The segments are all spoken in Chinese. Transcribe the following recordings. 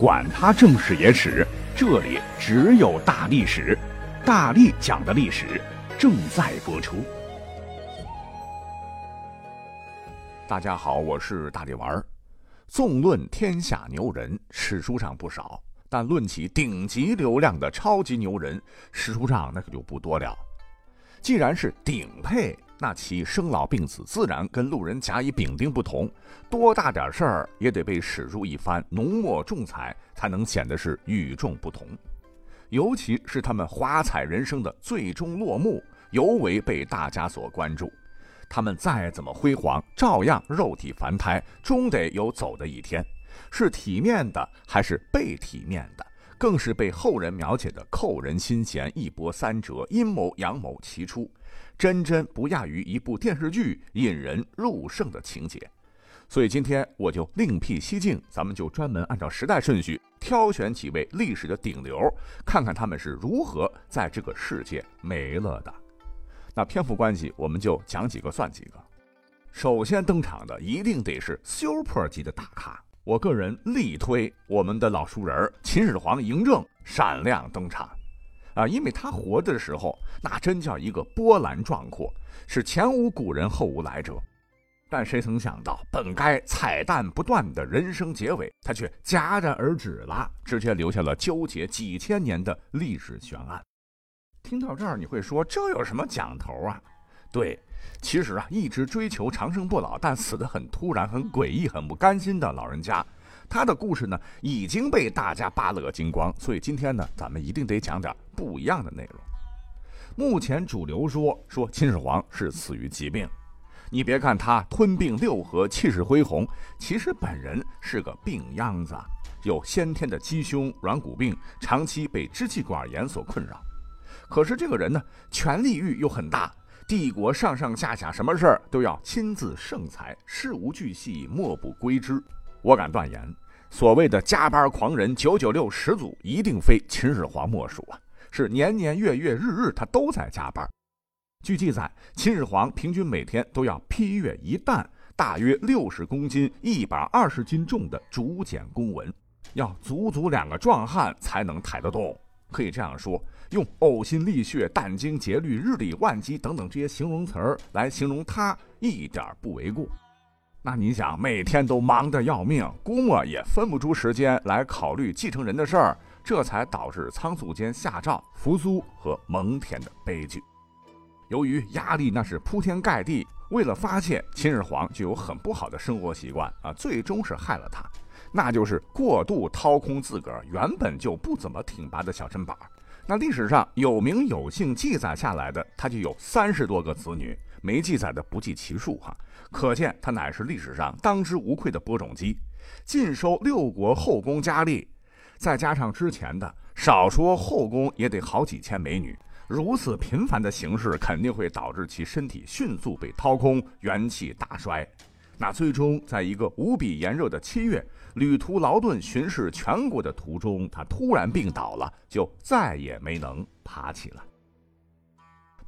管他正史野史，这里只有大历史，大力讲的历史正在播出。大家好，我是大力丸儿。纵论天下牛人，史书上不少，但论起顶级流量的超级牛人，史书上那可就不多了。既然是顶配。那其生老病死自然跟路人甲乙丙丁不同，多大点事儿也得被史书一番浓墨重彩，才能显得是与众不同。尤其是他们华彩人生的最终落幕，尤为被大家所关注。他们再怎么辉煌，照样肉体凡胎，终得有走的一天。是体面的，还是被体面的？更是被后人描写的扣人心弦，一波三折，阴谋阳谋齐出。真真不亚于一部电视剧引人入胜的情节，所以今天我就另辟蹊径，咱们就专门按照时代顺序挑选几位历史的顶流，看看他们是如何在这个世界没了的。那篇幅关系，我们就讲几个算几个。首先登场的一定得是 super 级的大咖，我个人力推我们的老熟人秦始皇嬴政闪亮登场。啊，因为他活的时候，那真叫一个波澜壮阔，是前无古人后无来者。但谁曾想到，本该彩蛋不断的人生结尾，他却戛然而止了，直接留下了纠结几千年的历史悬案。听到这儿，你会说这有什么讲头啊？对，其实啊，一直追求长生不老，但死得很突然、很诡异、很不甘心的老人家。他的故事呢已经被大家扒了个精光，所以今天呢，咱们一定得讲点不一样的内容。目前主流说说秦始皇是死于疾病，你别看他吞并六合，气势恢宏，其实本人是个病秧子，有先天的鸡胸软骨病，长期被支气管炎所困扰。可是这个人呢，权力欲又很大，帝国上上下下什么事儿都要亲自圣裁，事无巨细莫不归之。我敢断言，所谓的加班狂人九九六始祖，一定非秦始皇莫属啊！是年年月月日日他都在加班。据记载，秦始皇平均每天都要批阅一担，大约六十公斤、一百二十斤重的竹简公文，要足足两个壮汉才能抬得动。可以这样说，用呕心沥血、殚精竭虑、日理万机等等这些形容词儿来形容他，一点不为过。那你想，每天都忙得要命，估摸也分不出时间来考虑继承人的事儿，这才导致仓促间下诏扶苏和蒙恬的悲剧。由于压力那是铺天盖地，为了发泄，秦始皇就有很不好的生活习惯啊，最终是害了他，那就是过度掏空自个儿原本就不怎么挺拔的小身板。那历史上有名有姓记载下来的，他就有三十多个子女，没记载的不计其数哈。可见他乃是历史上当之无愧的播种机，尽收六国后宫佳丽，再加上之前的，少说后宫也得好几千美女。如此频繁的形式，肯定会导致其身体迅速被掏空，元气大衰。那最终，在一个无比炎热的七月，旅途劳顿巡视全国的途中，他突然病倒了，就再也没能爬起来。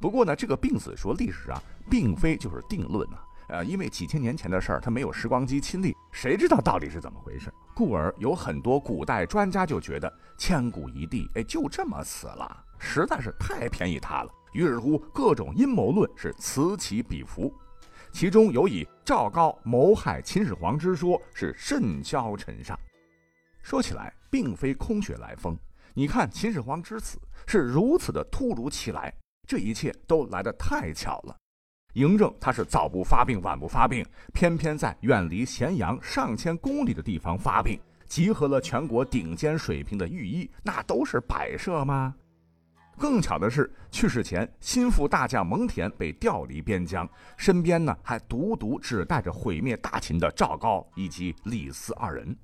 不过呢，这个病死说历史上并非就是定论啊。呃，因为几千年前的事儿，他没有时光机亲历，谁知道到底是怎么回事？故而有很多古代专家就觉得千古一帝，哎，就这么死了，实在是太便宜他了。于是乎，各种阴谋论是此起彼伏，其中有以赵高谋害秦始皇之说是甚嚣尘上。说起来，并非空穴来风。你看秦始皇之死是如此的突如其来，这一切都来得太巧了。嬴政他是早不发病晚不发病，偏偏在远离咸阳上千公里的地方发病，集合了全国顶尖水平的御医，那都是摆设吗？更巧的是，去世前心腹大将蒙恬被调离边疆，身边呢还独独只带着毁灭大秦的赵高以及李斯二人。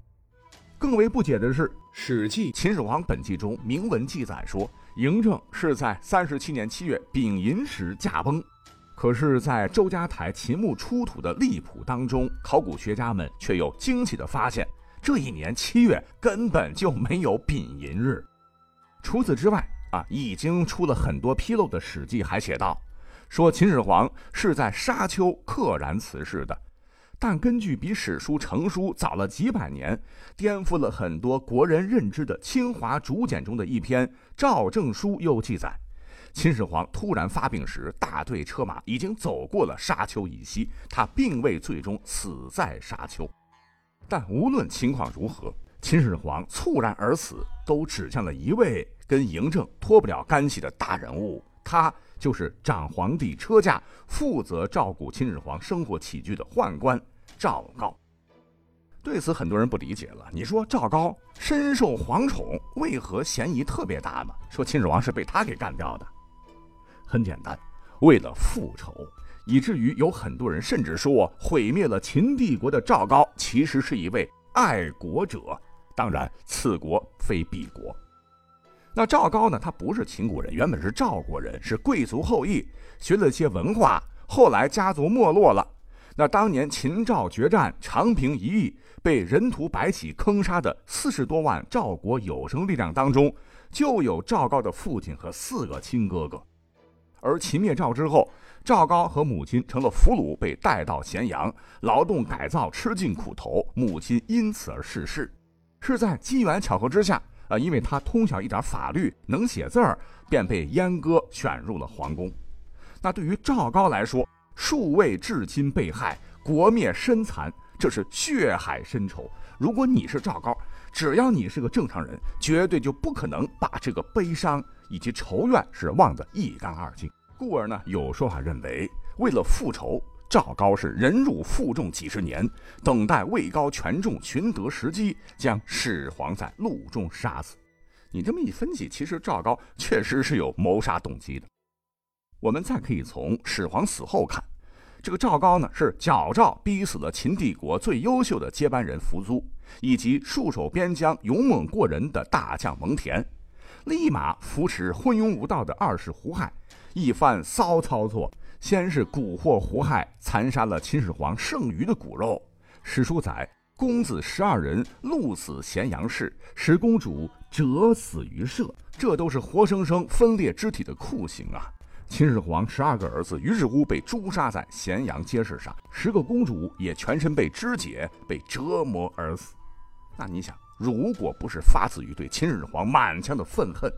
更为不解的是，《史记·秦始皇本纪》中明文记载说，嬴政是在三十七年七月丙寅时驾崩。可是，在周家台秦墓出土的立谱当中，考古学家们却又惊奇的发现，这一年七月根本就没有丙寅日。除此之外，啊，已经出了很多纰漏的《史记》还写道，说秦始皇是在沙丘溘然辞世的。但根据比史书成书早了几百年、颠覆了很多国人认知的《清华竹简》中的一篇《赵正书》又记载，秦始皇突然发病时，大队车马已经走过了沙丘以西，他并未最终死在沙丘。但无论情况如何，秦始皇猝然而死，都指向了一位跟嬴政脱不了干系的大人物，他。就是长皇帝车驾、负责照顾秦始皇生活起居的宦官赵高。对此，很多人不理解了。你说赵高深受皇宠，为何嫌疑特别大呢？说秦始皇是被他给干掉的。很简单，为了复仇，以至于有很多人甚至说，毁灭了秦帝国的赵高其实是一位爱国者。当然，此国非彼国。那赵高呢？他不是秦国人，原本是赵国人，是贵族后裔，学了些文化。后来家族没落了。那当年秦赵决战，长平一役，被人屠白起坑杀的四十多万赵国有生力量当中，就有赵高的父亲和四个亲哥哥。而秦灭赵之后，赵高和母亲成了俘虏，被带到咸阳劳动改造，吃尽苦头，母亲因此而逝世。是在机缘巧合之下。啊，因为他通晓一点法律，能写字儿，便被阉割选入了皇宫。那对于赵高来说，数位至亲被害，国灭身残，这是血海深仇。如果你是赵高，只要你是个正常人，绝对就不可能把这个悲伤以及仇怨是忘得一干二净。故而呢，有说法认为，为了复仇。赵高是忍辱负重几十年，等待位高权重寻得时机，将始皇在路中杀死。你这么一分析，其实赵高确实是有谋杀动机的。我们再可以从始皇死后看，这个赵高呢是矫诏逼死了秦帝国最优秀的接班人扶苏，以及戍守边疆勇猛过人的大将蒙恬，立马扶持昏庸无道的二世胡亥，一番骚操作。先是蛊惑胡亥，残杀了秦始皇剩余的骨肉。史书载，公子十二人戮死咸阳市，十公主折死于社，这都是活生生分裂肢体的酷刑啊！秦始皇十二个儿子于是乎被诛杀在咸阳街市上，十个公主也全身被肢解，被折磨而死。那你想，如果不是发自于对秦始皇满腔的愤恨，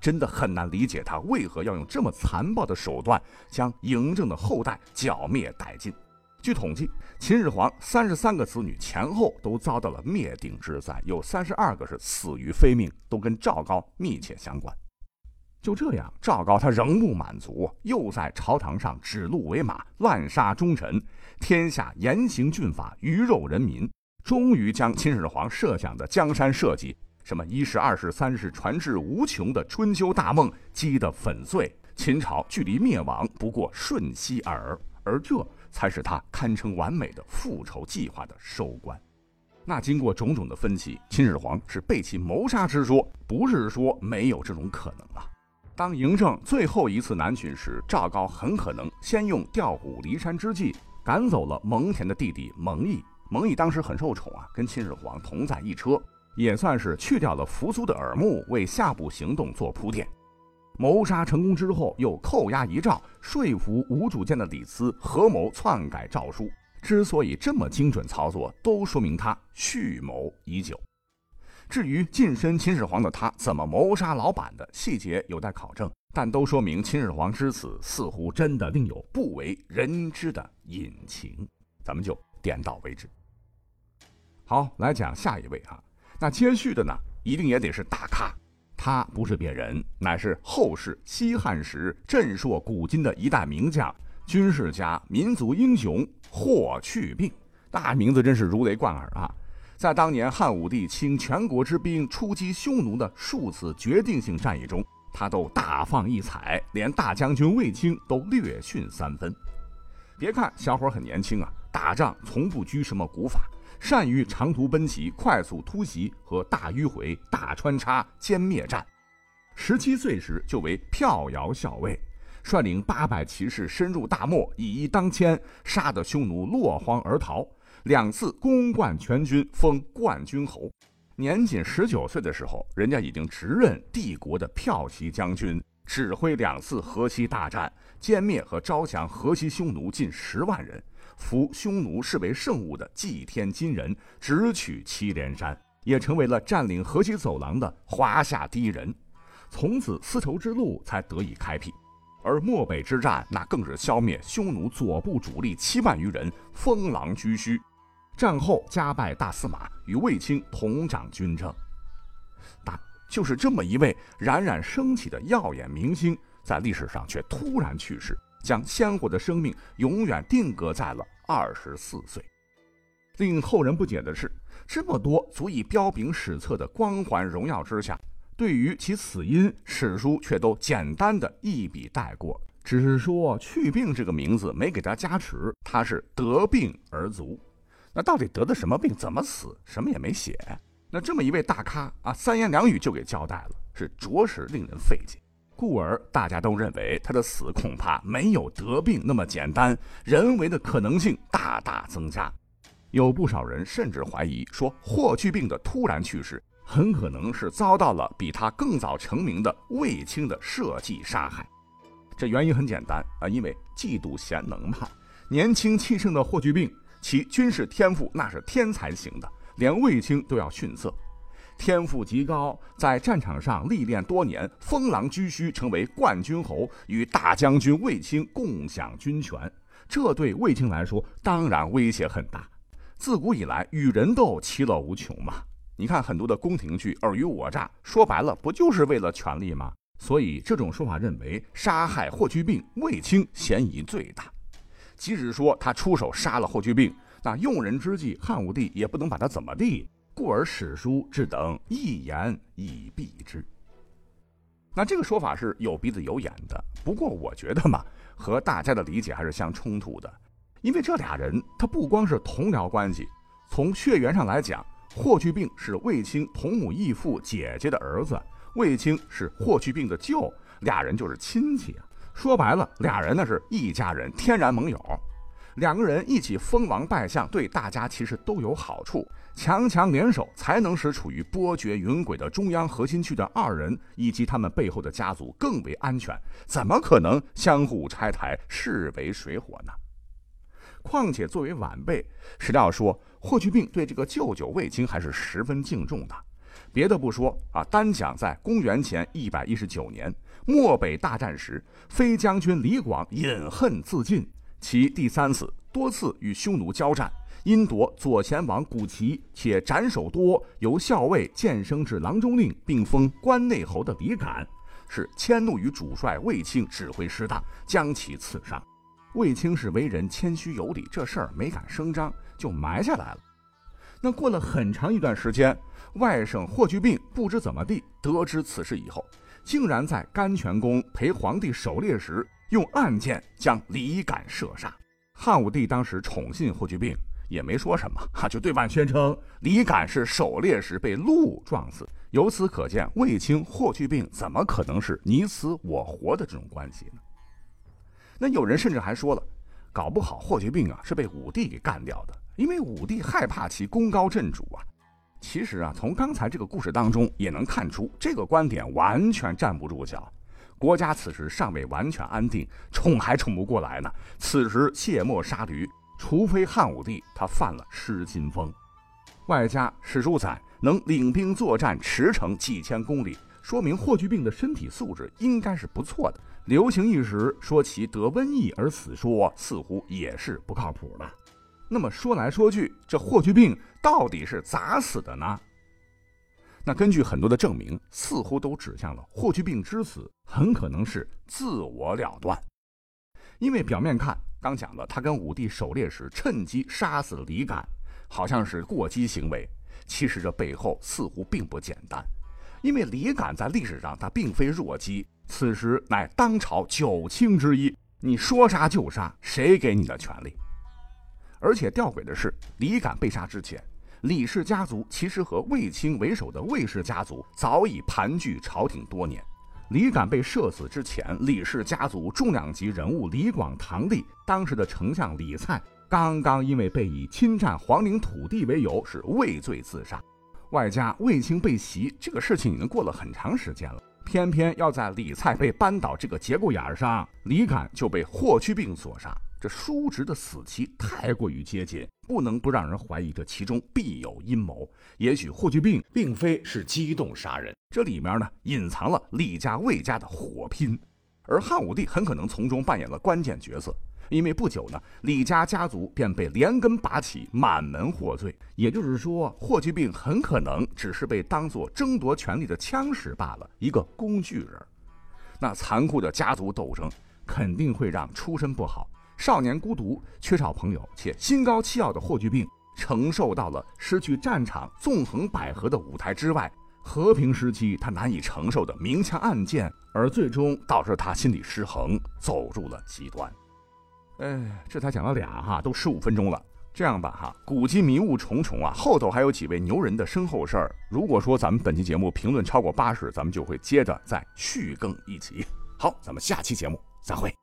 真的很难理解他为何要用这么残暴的手段将嬴政的后代剿灭殆尽。据统计，秦始皇三十三个子女前后都遭到了灭顶之灾，有三十二个是死于非命，都跟赵高密切相关。就这样，赵高他仍不满足，又在朝堂上指鹿为马，滥杀忠臣，天下严刑峻法，鱼肉人民，终于将秦始皇设想的江山社稷。什么一世、二世、三世，传至无穷的春秋大梦击得粉碎，秦朝距离灭亡不过瞬息而而这才是他堪称完美的复仇计划的收官。那经过种种的分析，秦始皇是背弃谋杀之说，不是说没有这种可能啊。当嬴政最后一次南巡时，赵高很可能先用调虎离山之计赶走了蒙恬的弟弟蒙毅。蒙毅当时很受宠啊，跟秦始皇同在一车。也算是去掉了扶苏的耳目，为下步行动做铺垫。谋杀成功之后，又扣押遗诏，说服无主见的李斯合谋篡改诏书。之所以这么精准操作，都说明他蓄谋已久。至于近身秦始皇的他怎么谋杀老板的细节有待考证，但都说明秦始皇之死似乎真的另有不为人知的隐情。咱们就点到为止。好，来讲下一位啊。那接续的呢，一定也得是大咖，他不是别人，乃是后世西汉时震烁古今的一代名将、军事家、民族英雄霍去病。那名字真是如雷贯耳啊！在当年汉武帝倾全国之兵出击匈奴的数次决定性战役中，他都大放异彩，连大将军卫青都略逊三分。别看小伙很年轻啊，打仗从不拘什么古法。善于长途奔袭、快速突袭和大迂回、大穿插、歼灭战。十七岁时就为票摇校尉，率领八百骑士深入大漠，以一当千，杀得匈奴落荒而逃。两次攻冠全军，封冠军侯。年仅十九岁的时候，人家已经直任帝国的骠骑将军，指挥两次河西大战，歼灭和招降河西匈奴近十万人。扶匈奴视为圣物的祭天金人，直取祁连山，也成为了占领河西走廊的华夏第一人。从此，丝绸之路才得以开辟。而漠北之战，那更是消灭匈奴左部主力七万余人，封狼居胥。战后加拜大司马，与卫青同掌军政。但就是这么一位冉冉升起的耀眼明星，在历史上却突然去世，将鲜活的生命永远定格在了二十四岁。令后人不解的是，这么多足以彪炳史册的光环荣耀之下。对于其死因，史书却都简单的一笔带过，只是说“去病”这个名字没给他加持，他是得病而卒。那到底得的什么病？怎么死？什么也没写。那这么一位大咖啊，三言两语就给交代了，是着实令人费解。故而大家都认为他的死恐怕没有得病那么简单，人为的可能性大大增加。有不少人甚至怀疑说，霍去病的突然去世。很可能是遭到了比他更早成名的卫青的设计杀害，这原因很简单啊，因为嫉妒贤能嘛。年轻气盛的霍去病，其军事天赋那是天才型的，连卫青都要逊色。天赋极高，在战场上历练多年，封狼居胥，成为冠军侯，与大将军卫青共享军权，这对卫青来说当然威胁很大。自古以来，与人斗其乐无穷嘛。你看很多的宫廷剧尔虞我诈，说白了不就是为了权力吗？所以这种说法认为杀害霍去病，卫青嫌疑最大。即使说他出手杀了霍去病，那用人之际，汉武帝也不能把他怎么地，故而史书只等一言以蔽之。那这个说法是有鼻子有眼的，不过我觉得嘛，和大家的理解还是相冲突的，因为这俩人他不光是同僚关系，从血缘上来讲。霍去病是卫青同母异父姐姐的儿子，卫青是霍去病的舅，俩人就是亲戚啊。说白了，俩人那是一家人，天然盟友。两个人一起封王拜相，对大家其实都有好处。强强联手，才能使处于波谲云诡的中央核心区的二人以及他们背后的家族更为安全。怎么可能相互拆台，势为水火呢？况且作为晚辈，史料说。霍去病对这个舅舅卫青还是十分敬重的。别的不说啊，单讲在公元前一百一十九年漠北大战时，飞将军李广饮恨自尽，其第三次多次与匈奴交战，因夺左贤王古齐，且斩首多，由校尉晋升至郎中令，并封关内侯的李敢，是迁怒于主帅卫青指挥失当，将其刺杀。卫青是为人谦虚有礼，这事儿没敢声张。就埋下来了。那过了很长一段时间，外甥霍去病不知怎么地得知此事以后，竟然在甘泉宫陪皇帝狩猎时，用暗箭将李敢射杀。汉武帝当时宠信霍去病，也没说什么，哈，就对外宣称李敢是狩猎时被鹿撞死。由此可见，卫青、霍去病怎么可能是你死我活的这种关系呢？那有人甚至还说了，搞不好霍去病啊是被武帝给干掉的。因为武帝害怕其功高震主啊，其实啊，从刚才这个故事当中也能看出，这个观点完全站不住脚。国家此时尚未完全安定，宠还宠不过来呢。此时切莫杀驴，除非汉武帝他犯了失心疯。外加史书载能领兵作战驰骋几千公里，说明霍去病的身体素质应该是不错的。流行一时说其得瘟疫而死，说似乎也是不靠谱的。那么说来说去，这霍去病到底是咋死的呢？那根据很多的证明，似乎都指向了霍去病之死很可能是自我了断。因为表面看，刚讲了他跟武帝狩猎时趁机杀死李敢，好像是过激行为。其实这背后似乎并不简单，因为李敢在历史上他并非弱鸡，此时乃当朝九卿之一，你说杀就杀，谁给你的权利？而且吊诡的是，李敢被杀之前，李氏家族其实和卫青为首的卫氏家族早已盘踞朝廷多年。李敢被射死之前，李氏家族重量级人物李广堂弟，当时的丞相李蔡，刚刚因为被以侵占皇陵土地为由是畏罪自杀。外加卫青被袭这个事情已经过了很长时间了，偏偏要在李蔡被扳倒这个节骨眼上，李敢就被霍去病所杀。这叔侄的死期太过于接近，不能不让人怀疑这其中必有阴谋。也许霍去病并非是激动杀人，这里面呢隐藏了李家魏家的火拼，而汉武帝很可能从中扮演了关键角色。因为不久呢，李家家族便被连根拔起，满门获罪。也就是说，霍去病很可能只是被当作争夺权力的枪使罢了，一个工具人。那残酷的家族斗争肯定会让出身不好。少年孤独、缺少朋友且心高气傲的霍去病，承受到了失去战场纵横捭阖的舞台之外，和平时期他难以承受的明枪暗箭，而最终导致他心理失衡，走入了极端。哎，这才讲了俩哈，都十五分钟了。这样吧哈，古今迷雾重重啊，后头还有几位牛人的身后事儿。如果说咱们本期节目评论超过八十，咱们就会接着再续更一集。好，咱们下期节目再会。